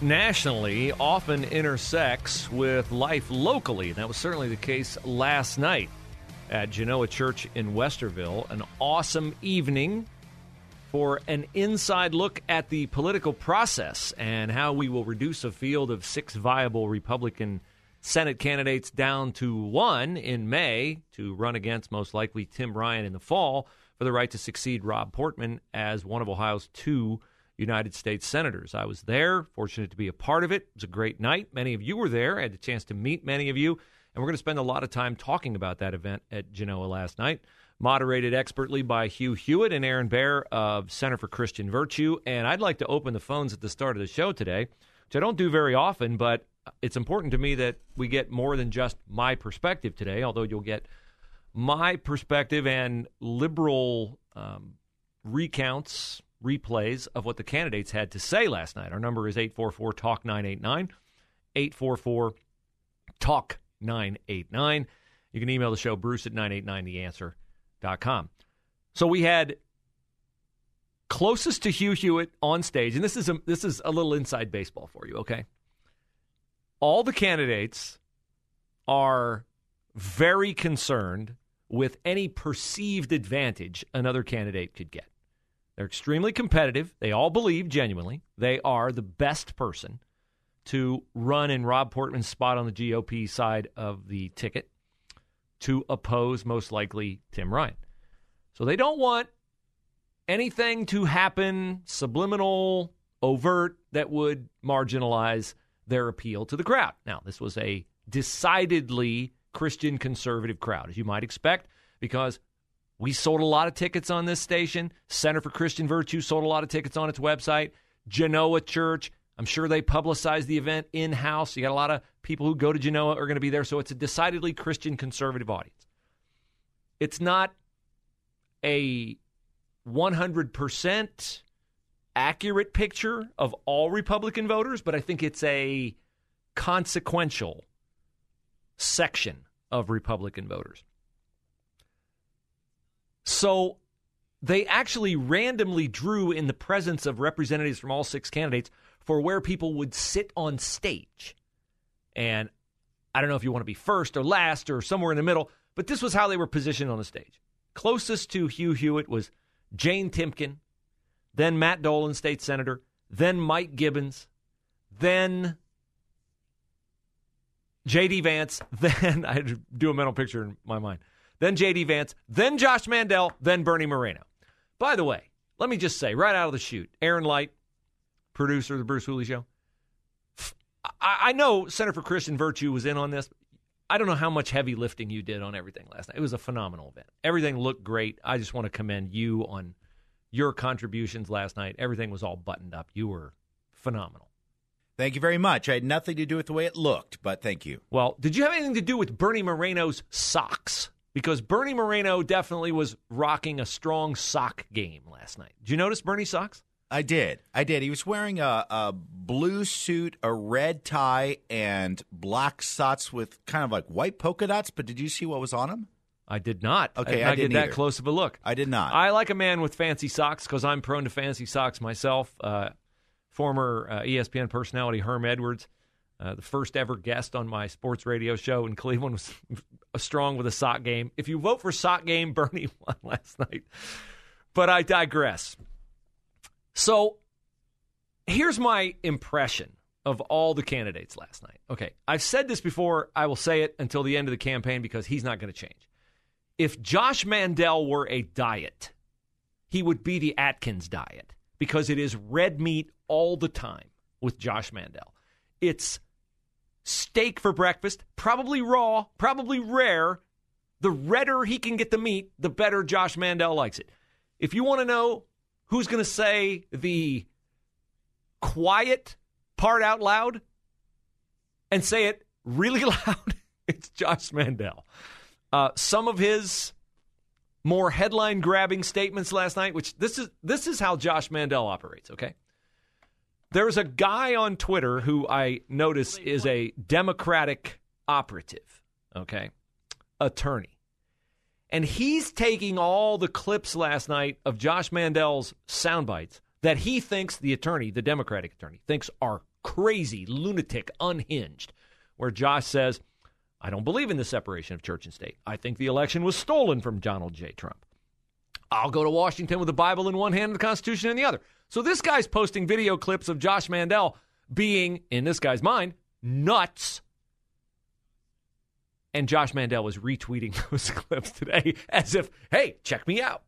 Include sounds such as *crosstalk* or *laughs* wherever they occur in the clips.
nationally often intersects with life locally. And that was certainly the case last night at Genoa Church in Westerville. An awesome evening for an inside look at the political process and how we will reduce a field of six viable Republican Senate candidates down to one in May to run against most likely Tim Ryan in the fall for the right to succeed Rob Portman as one of Ohio's two United States senators. I was there, fortunate to be a part of it. It was a great night. Many of you were there. I had the chance to meet many of you, and we're going to spend a lot of time talking about that event at Genoa last night. Moderated expertly by Hugh Hewitt and Aaron Baer of Center for Christian Virtue. And I'd like to open the phones at the start of the show today, which I don't do very often, but it's important to me that we get more than just my perspective today, although you'll get my perspective and liberal um, recounts replays of what the candidates had to say last night. Our number is 844 Talk 989. 844 Talk 989. You can email the show, bruce at 989theanswer.com. So we had closest to Hugh Hewitt on stage, and this is a, this is a little inside baseball for you, okay? All the candidates are very concerned with any perceived advantage another candidate could get. They're extremely competitive. They all believe genuinely they are the best person to run in Rob Portman's spot on the GOP side of the ticket to oppose most likely Tim Ryan. So they don't want anything to happen subliminal, overt that would marginalize their appeal to the crowd. Now, this was a decidedly Christian conservative crowd, as you might expect, because we sold a lot of tickets on this station. Center for Christian Virtue sold a lot of tickets on its website. Genoa Church, I'm sure they publicized the event in house. You got a lot of people who go to Genoa are going to be there. So it's a decidedly Christian conservative audience. It's not a 100% accurate picture of all Republican voters, but I think it's a consequential section of Republican voters. So they actually randomly drew in the presence of representatives from all six candidates for where people would sit on stage. And I don't know if you want to be first or last or somewhere in the middle, but this was how they were positioned on the stage. Closest to Hugh Hewitt was Jane Timken, then Matt Dolan, state senator, then Mike Gibbons, then J.D. Vance, *laughs* then I do a mental picture in my mind then J.D. Vance, then Josh Mandel, then Bernie Moreno. By the way, let me just say right out of the chute, Aaron Light, producer of the Bruce Hooley Show. I, know Center for Christian Virtue was in on this. I don't know how much heavy lifting you did on everything last night. It was a phenomenal event. Everything looked great. I just want to commend you on your contributions last night. Everything was all buttoned up. You were phenomenal. Thank you very much. I had nothing to do with the way it looked, but thank you. Well, did you have anything to do with Bernie Moreno's socks? Because Bernie Moreno definitely was rocking a strong sock game last night. Did you notice Bernie socks? I did. I did. He was wearing a, a blue suit, a red tie, and black socks with kind of like white polka dots. But did you see what was on them? I did not. Okay, I, I didn't get that close of a look. I did not. I like a man with fancy socks because I'm prone to fancy socks myself. Uh, former uh, ESPN personality Herm Edwards uh, the first ever guest on my sports radio show in Cleveland was *laughs* strong with a sock game. If you vote for sock game, *laughs* Bernie won last night. But I digress. So here's my impression of all the candidates last night. Okay, I've said this before. I will say it until the end of the campaign because he's not going to change. If Josh Mandel were a diet, he would be the Atkins diet because it is red meat all the time with Josh Mandel. It's steak for breakfast, probably raw, probably rare. The redder he can get the meat, the better Josh Mandel likes it. If you want to know who's going to say the quiet part out loud and say it really *laughs* loud, it's Josh Mandel. Uh, some of his more headline grabbing statements last night, which this is this is how Josh Mandel operates, okay? There's a guy on Twitter who I notice is a Democratic operative, okay? Attorney. And he's taking all the clips last night of Josh Mandel's sound bites that he thinks the attorney, the Democratic attorney, thinks are crazy, lunatic, unhinged, where Josh says, I don't believe in the separation of church and state. I think the election was stolen from Donald J. Trump. I'll go to Washington with the Bible in one hand and the Constitution in the other. So this guy's posting video clips of Josh Mandel being, in this guy's mind, nuts. And Josh Mandel was retweeting *laughs* those clips today as if, hey, check me out.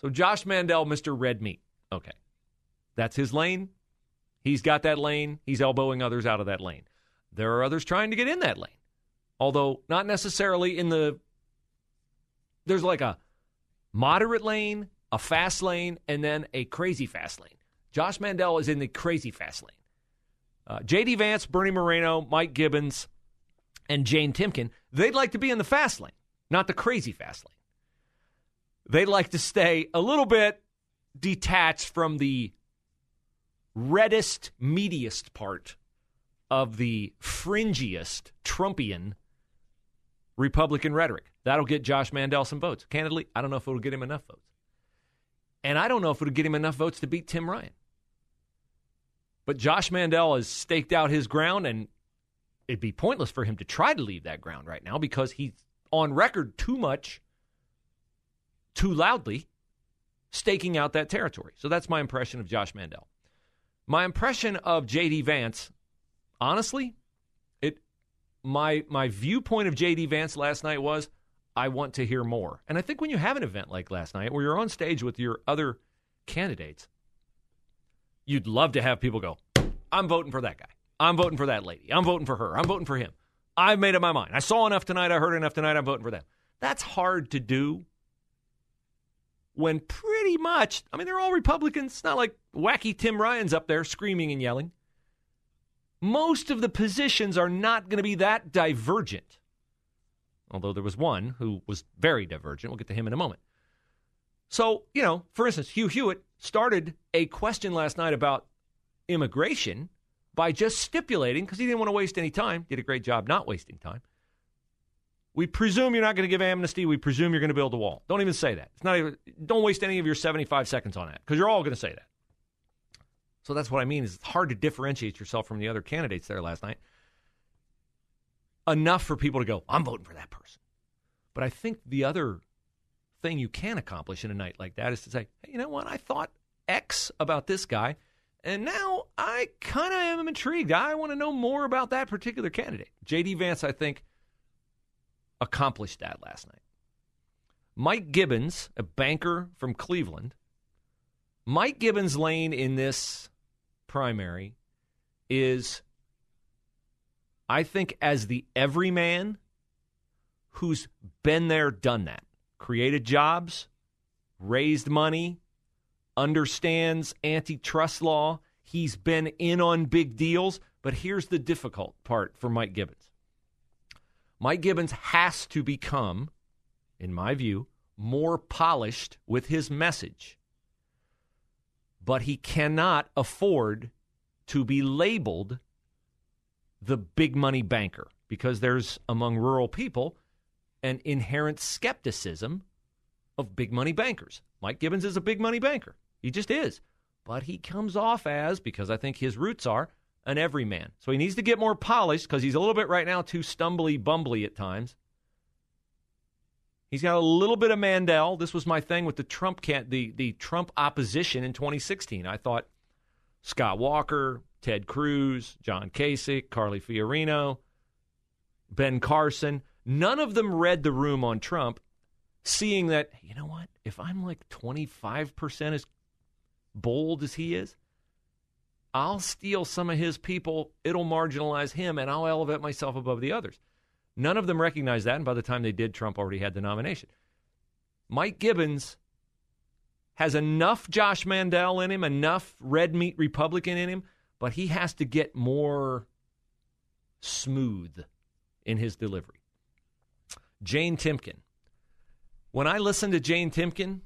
So Josh Mandel, Mr. Red Meat. Okay. That's his lane. He's got that lane. He's elbowing others out of that lane. There are others trying to get in that lane although not necessarily in the. There's like a moderate lane, a fast lane, and then a crazy fast lane. Josh Mandel is in the crazy fast lane. Uh, J.D. Vance, Bernie Moreno, Mike Gibbons, and Jane Timken, they'd like to be in the fast lane, not the crazy fast lane. They'd like to stay a little bit detached from the reddest, meatiest part of the fringiest Trumpian Republican rhetoric. That'll get Josh Mandel some votes. Candidly, I don't know if it'll get him enough votes. And I don't know if it'll get him enough votes to beat Tim Ryan. But Josh Mandel has staked out his ground, and it'd be pointless for him to try to leave that ground right now because he's on record too much, too loudly, staking out that territory. So that's my impression of Josh Mandel. My impression of J.D. Vance, honestly, my my viewpoint of JD Vance last night was I want to hear more. And I think when you have an event like last night where you're on stage with your other candidates, you'd love to have people go, I'm voting for that guy. I'm voting for that lady. I'm voting for her. I'm voting for him. I've made up my mind. I saw enough tonight. I heard enough tonight. I'm voting for them. That's hard to do when pretty much, I mean, they're all Republicans. It's not like wacky Tim Ryan's up there screaming and yelling most of the positions are not going to be that divergent. Although there was one who was very divergent. We'll get to him in a moment. So, you know, for instance, Hugh Hewitt started a question last night about immigration by just stipulating, because he didn't want to waste any time, did a great job not wasting time. We presume you're not going to give amnesty. We presume you're going to build a wall. Don't even say that. It's not even, don't waste any of your 75 seconds on that, because you're all going to say that. So that's what I mean is it's hard to differentiate yourself from the other candidates there last night. Enough for people to go, I'm voting for that person. But I think the other thing you can accomplish in a night like that is to say, hey, you know what? I thought X about this guy, and now I kind of am intrigued. I want to know more about that particular candidate. J.D. Vance, I think, accomplished that last night. Mike Gibbons, a banker from Cleveland, Mike Gibbons' lane in this primary is, I think, as the everyman who's been there, done that, created jobs, raised money, understands antitrust law. He's been in on big deals. But here's the difficult part for Mike Gibbons Mike Gibbons has to become, in my view, more polished with his message but he cannot afford to be labeled the big money banker because there's among rural people an inherent skepticism of big money bankers. Mike Gibbons is a big money banker. He just is. But he comes off as, because I think his roots are, an everyman. So he needs to get more polished because he's a little bit right now too stumbly bumbly at times. He's got a little bit of Mandel. This was my thing with the Trump can the the Trump opposition in 2016. I thought Scott Walker, Ted Cruz, John Kasich, Carly Fiorina, Ben Carson. None of them read the room on Trump, seeing that, you know what, if I'm like 25% as bold as he is, I'll steal some of his people, it'll marginalize him, and I'll elevate myself above the others. None of them recognized that, and by the time they did, Trump already had the nomination. Mike Gibbons has enough Josh Mandel in him, enough red meat Republican in him, but he has to get more smooth in his delivery. Jane Timken. When I listen to Jane Timken,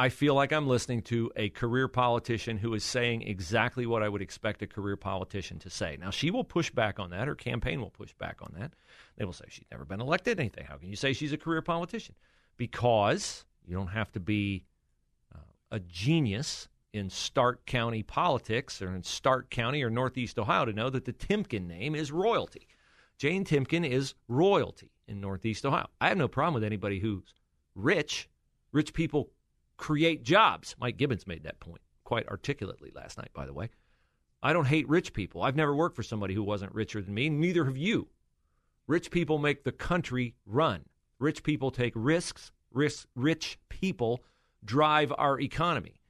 I feel like I'm listening to a career politician who is saying exactly what I would expect a career politician to say. Now, she will push back on that. Her campaign will push back on that. They will say she's never been elected anything. How can you say she's a career politician? Because you don't have to be uh, a genius in Stark County politics or in Stark County or Northeast Ohio to know that the Timken name is royalty. Jane Timken is royalty in Northeast Ohio. I have no problem with anybody who's rich. Rich people create jobs. Mike Gibbons made that point quite articulately last night, by the way. I don't hate rich people. I've never worked for somebody who wasn't richer than me, neither have you. Rich people make the country run. Rich people take risks. Risk, rich people drive our economy.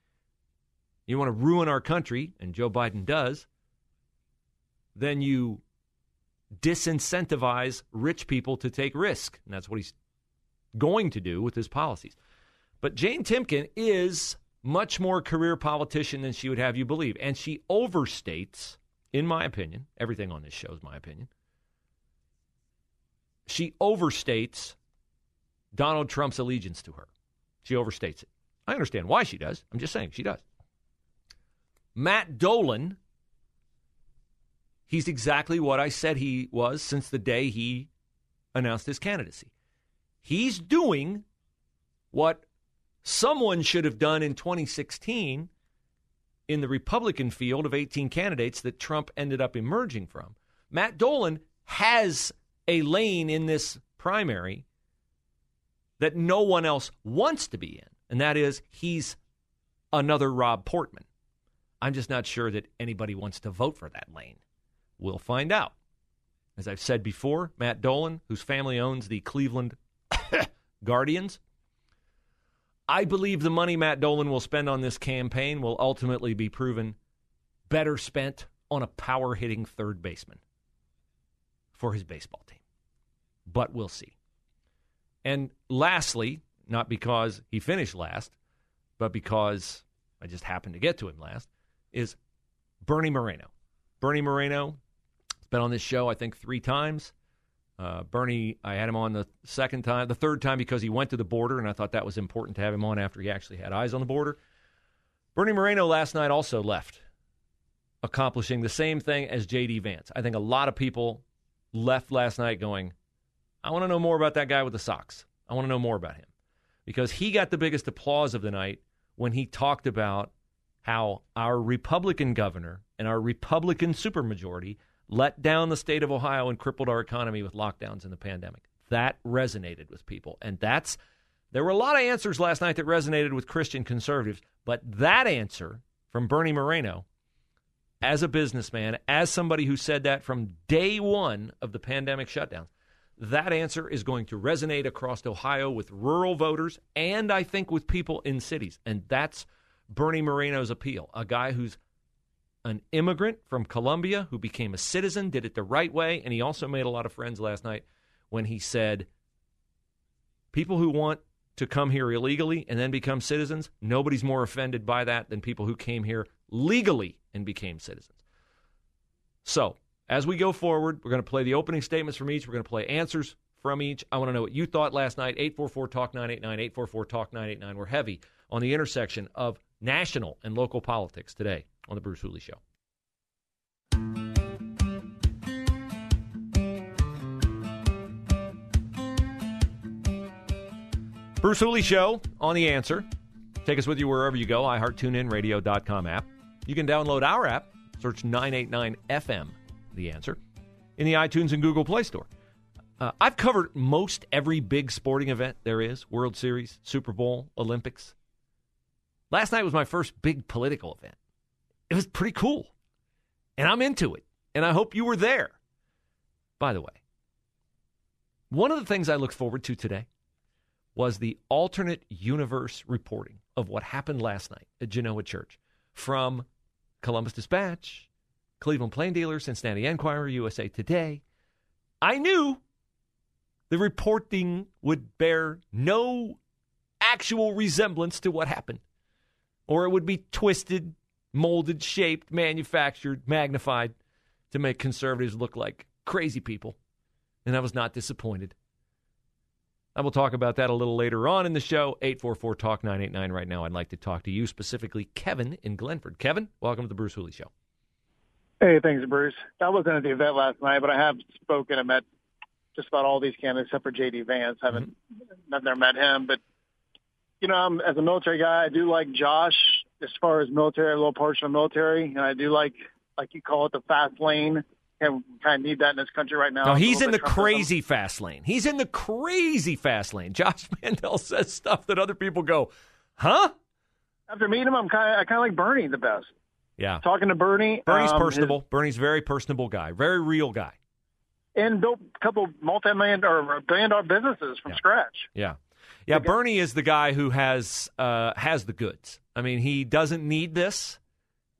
You want to ruin our country, and Joe Biden does, then you disincentivize rich people to take risk. And that's what he's going to do with his policies. But Jane Timken is much more career politician than she would have you believe. And she overstates, in my opinion, everything on this show is my opinion. She overstates Donald Trump's allegiance to her. She overstates it. I understand why she does. I'm just saying she does. Matt Dolan He's exactly what I said he was since the day he announced his candidacy. He's doing what someone should have done in 2016 in the Republican field of 18 candidates that Trump ended up emerging from. Matt Dolan has a lane in this primary that no one else wants to be in, and that is he's another Rob Portman. I'm just not sure that anybody wants to vote for that lane. We'll find out. As I've said before, Matt Dolan, whose family owns the Cleveland *coughs* Guardians, I believe the money Matt Dolan will spend on this campaign will ultimately be proven better spent on a power hitting third baseman for his baseball team. But we'll see. And lastly, not because he finished last, but because I just happened to get to him last, is Bernie Moreno. Bernie Moreno has been on this show, I think, three times. Uh, Bernie, I had him on the second time, the third time because he went to the border, and I thought that was important to have him on after he actually had eyes on the border. Bernie Moreno last night also left, accomplishing the same thing as J.D. Vance. I think a lot of people left last night going, I want to know more about that guy with the socks. I want to know more about him because he got the biggest applause of the night when he talked about how our Republican governor and our Republican supermajority let down the state of Ohio and crippled our economy with lockdowns in the pandemic. That resonated with people. And that's, there were a lot of answers last night that resonated with Christian conservatives, but that answer from Bernie Moreno, as a businessman, as somebody who said that from day one of the pandemic shutdown, that answer is going to resonate across Ohio with rural voters and I think with people in cities. And that's Bernie Moreno's appeal, a guy who's an immigrant from Colombia who became a citizen, did it the right way, and he also made a lot of friends last night when he said, People who want to come here illegally and then become citizens, nobody's more offended by that than people who came here legally and became citizens. So, as we go forward, we're going to play the opening statements from each. We're going to play answers from each. I want to know what you thought last night. 844 Talk 989, 844 Talk 989. We're heavy on the intersection of national and local politics today on The Bruce Hooley Show. Bruce Hooley Show on The Answer. Take us with you wherever you go. iHeartTuneInRadio.com app. You can download our app. Search 989 FM, The Answer, in the iTunes and Google Play Store. Uh, I've covered most every big sporting event there is World Series, Super Bowl, Olympics. Last night was my first big political event it was pretty cool. And I'm into it. And I hope you were there. By the way, one of the things I looked forward to today was the alternate universe reporting of what happened last night at Genoa Church from Columbus Dispatch, Cleveland Plain Dealer, Cincinnati Enquirer, USA Today. I knew the reporting would bear no actual resemblance to what happened, or it would be twisted, molded, shaped, manufactured, magnified to make conservatives look like crazy people. And I was not disappointed. I will talk about that a little later on in the show. 844 Talk 989 right now. I'd like to talk to you, specifically Kevin in Glenford. Kevin, welcome to the Bruce Hooley Show. Hey, thanks, Bruce. I wasn't at the event last night, but I have spoken and met just about all these candidates except for J.D. Vance. haven't mm-hmm. I've never met him, but you know, I'm, as a military guy, I do like Josh as far as military, a little portion of military, and I do like, like you call it, the fast lane. And kind of need that in this country right now. No, he's in the crazy fast lane. He's in the crazy fast lane. Josh *laughs* Mandel says stuff that other people go, "Huh?" After meeting him, I'm kind of I kind of like Bernie the best. Yeah, talking to Bernie. Bernie's um, personable. His, Bernie's very personable guy, very real guy, and built a couple multi-million or billion dollar businesses from yeah. scratch. Yeah, yeah. Bernie is the guy who has uh, has the goods. I mean, he doesn't need this.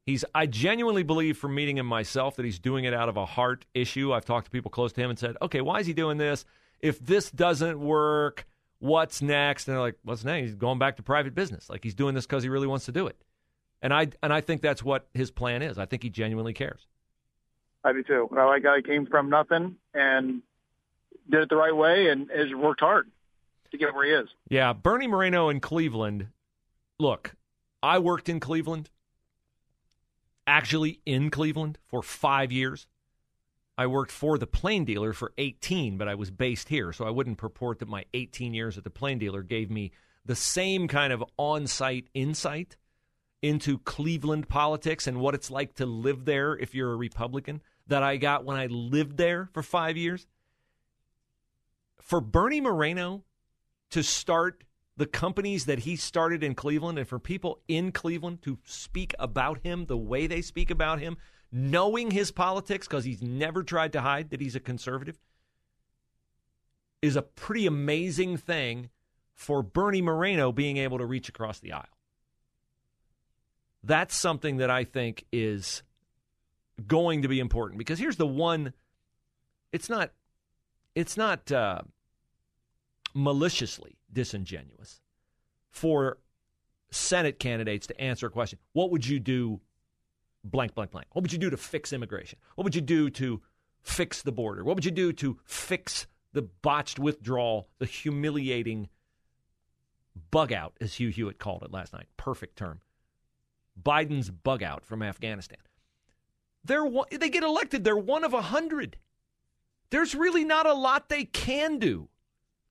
He's. I genuinely believe from meeting him myself that he's doing it out of a heart issue. I've talked to people close to him and said, "Okay, why is he doing this? If this doesn't work, what's next?" And they're like, "What's next?" He's going back to private business. Like he's doing this because he really wants to do it. And I and I think that's what his plan is. I think he genuinely cares. I do too. I like he came from nothing and did it the right way and has worked hard to get where he is. Yeah, Bernie Moreno in Cleveland. Look, I worked in Cleveland, actually in Cleveland for five years. I worked for the Plain Dealer for 18, but I was based here, so I wouldn't purport that my 18 years at the Plain Dealer gave me the same kind of on site insight into Cleveland politics and what it's like to live there if you're a Republican that I got when I lived there for five years. For Bernie Moreno to start the companies that he started in Cleveland and for people in Cleveland to speak about him the way they speak about him, knowing his politics because he's never tried to hide that he's a conservative, is a pretty amazing thing for Bernie Moreno being able to reach across the aisle. That's something that I think is going to be important because here's the one it's not it's not uh, maliciously disingenuous for Senate candidates to answer a question. What would you do blank blank blank? What would you do to fix immigration? What would you do to fix the border? What would you do to fix the botched withdrawal, the humiliating bug out, as Hugh Hewitt called it last night? Perfect term. Biden's bug out from Afghanistan. They're one, they get elected. They're one of a hundred. There's really not a lot they can do.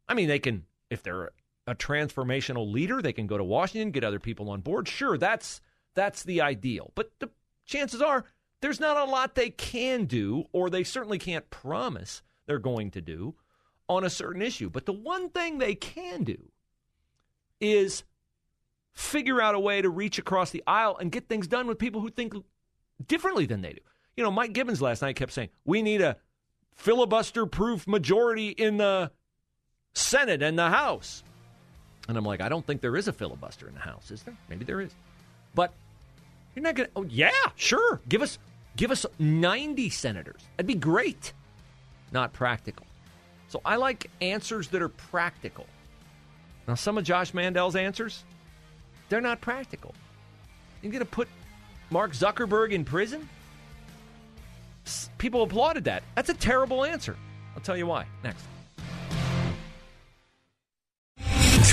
I mean, they can if they're a transformational leader, they can go to Washington, get other people on board. Sure, that's that's the ideal. But the chances are there's not a lot they can do, or they certainly can't promise they're going to do on a certain issue. But the one thing they can do is figure out a way to reach across the aisle and get things done with people who think differently than they do. You know, Mike Gibbons last night kept saying, we need a filibuster proof majority in the Senate and the House. And I'm like, I don't think there is a filibuster in the House, is there? Maybe there is. But you're not going to, oh, yeah, sure. Give us, give us 90 senators. That'd be great. Not practical. So I like answers that are practical. Now, some of Josh Mandel's answers, they're not practical. You're going to put Mark Zuckerberg in prison? People applauded that. That's a terrible answer. I'll tell you why next.